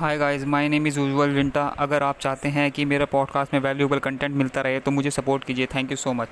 Hi guys my name is Ujjwal विंटा अगर आप चाहते हैं कि मेरा पॉडकास्ट में वैल्यूएबल कंटेंट मिलता रहे तो मुझे सपोर्ट कीजिए। Thank you so much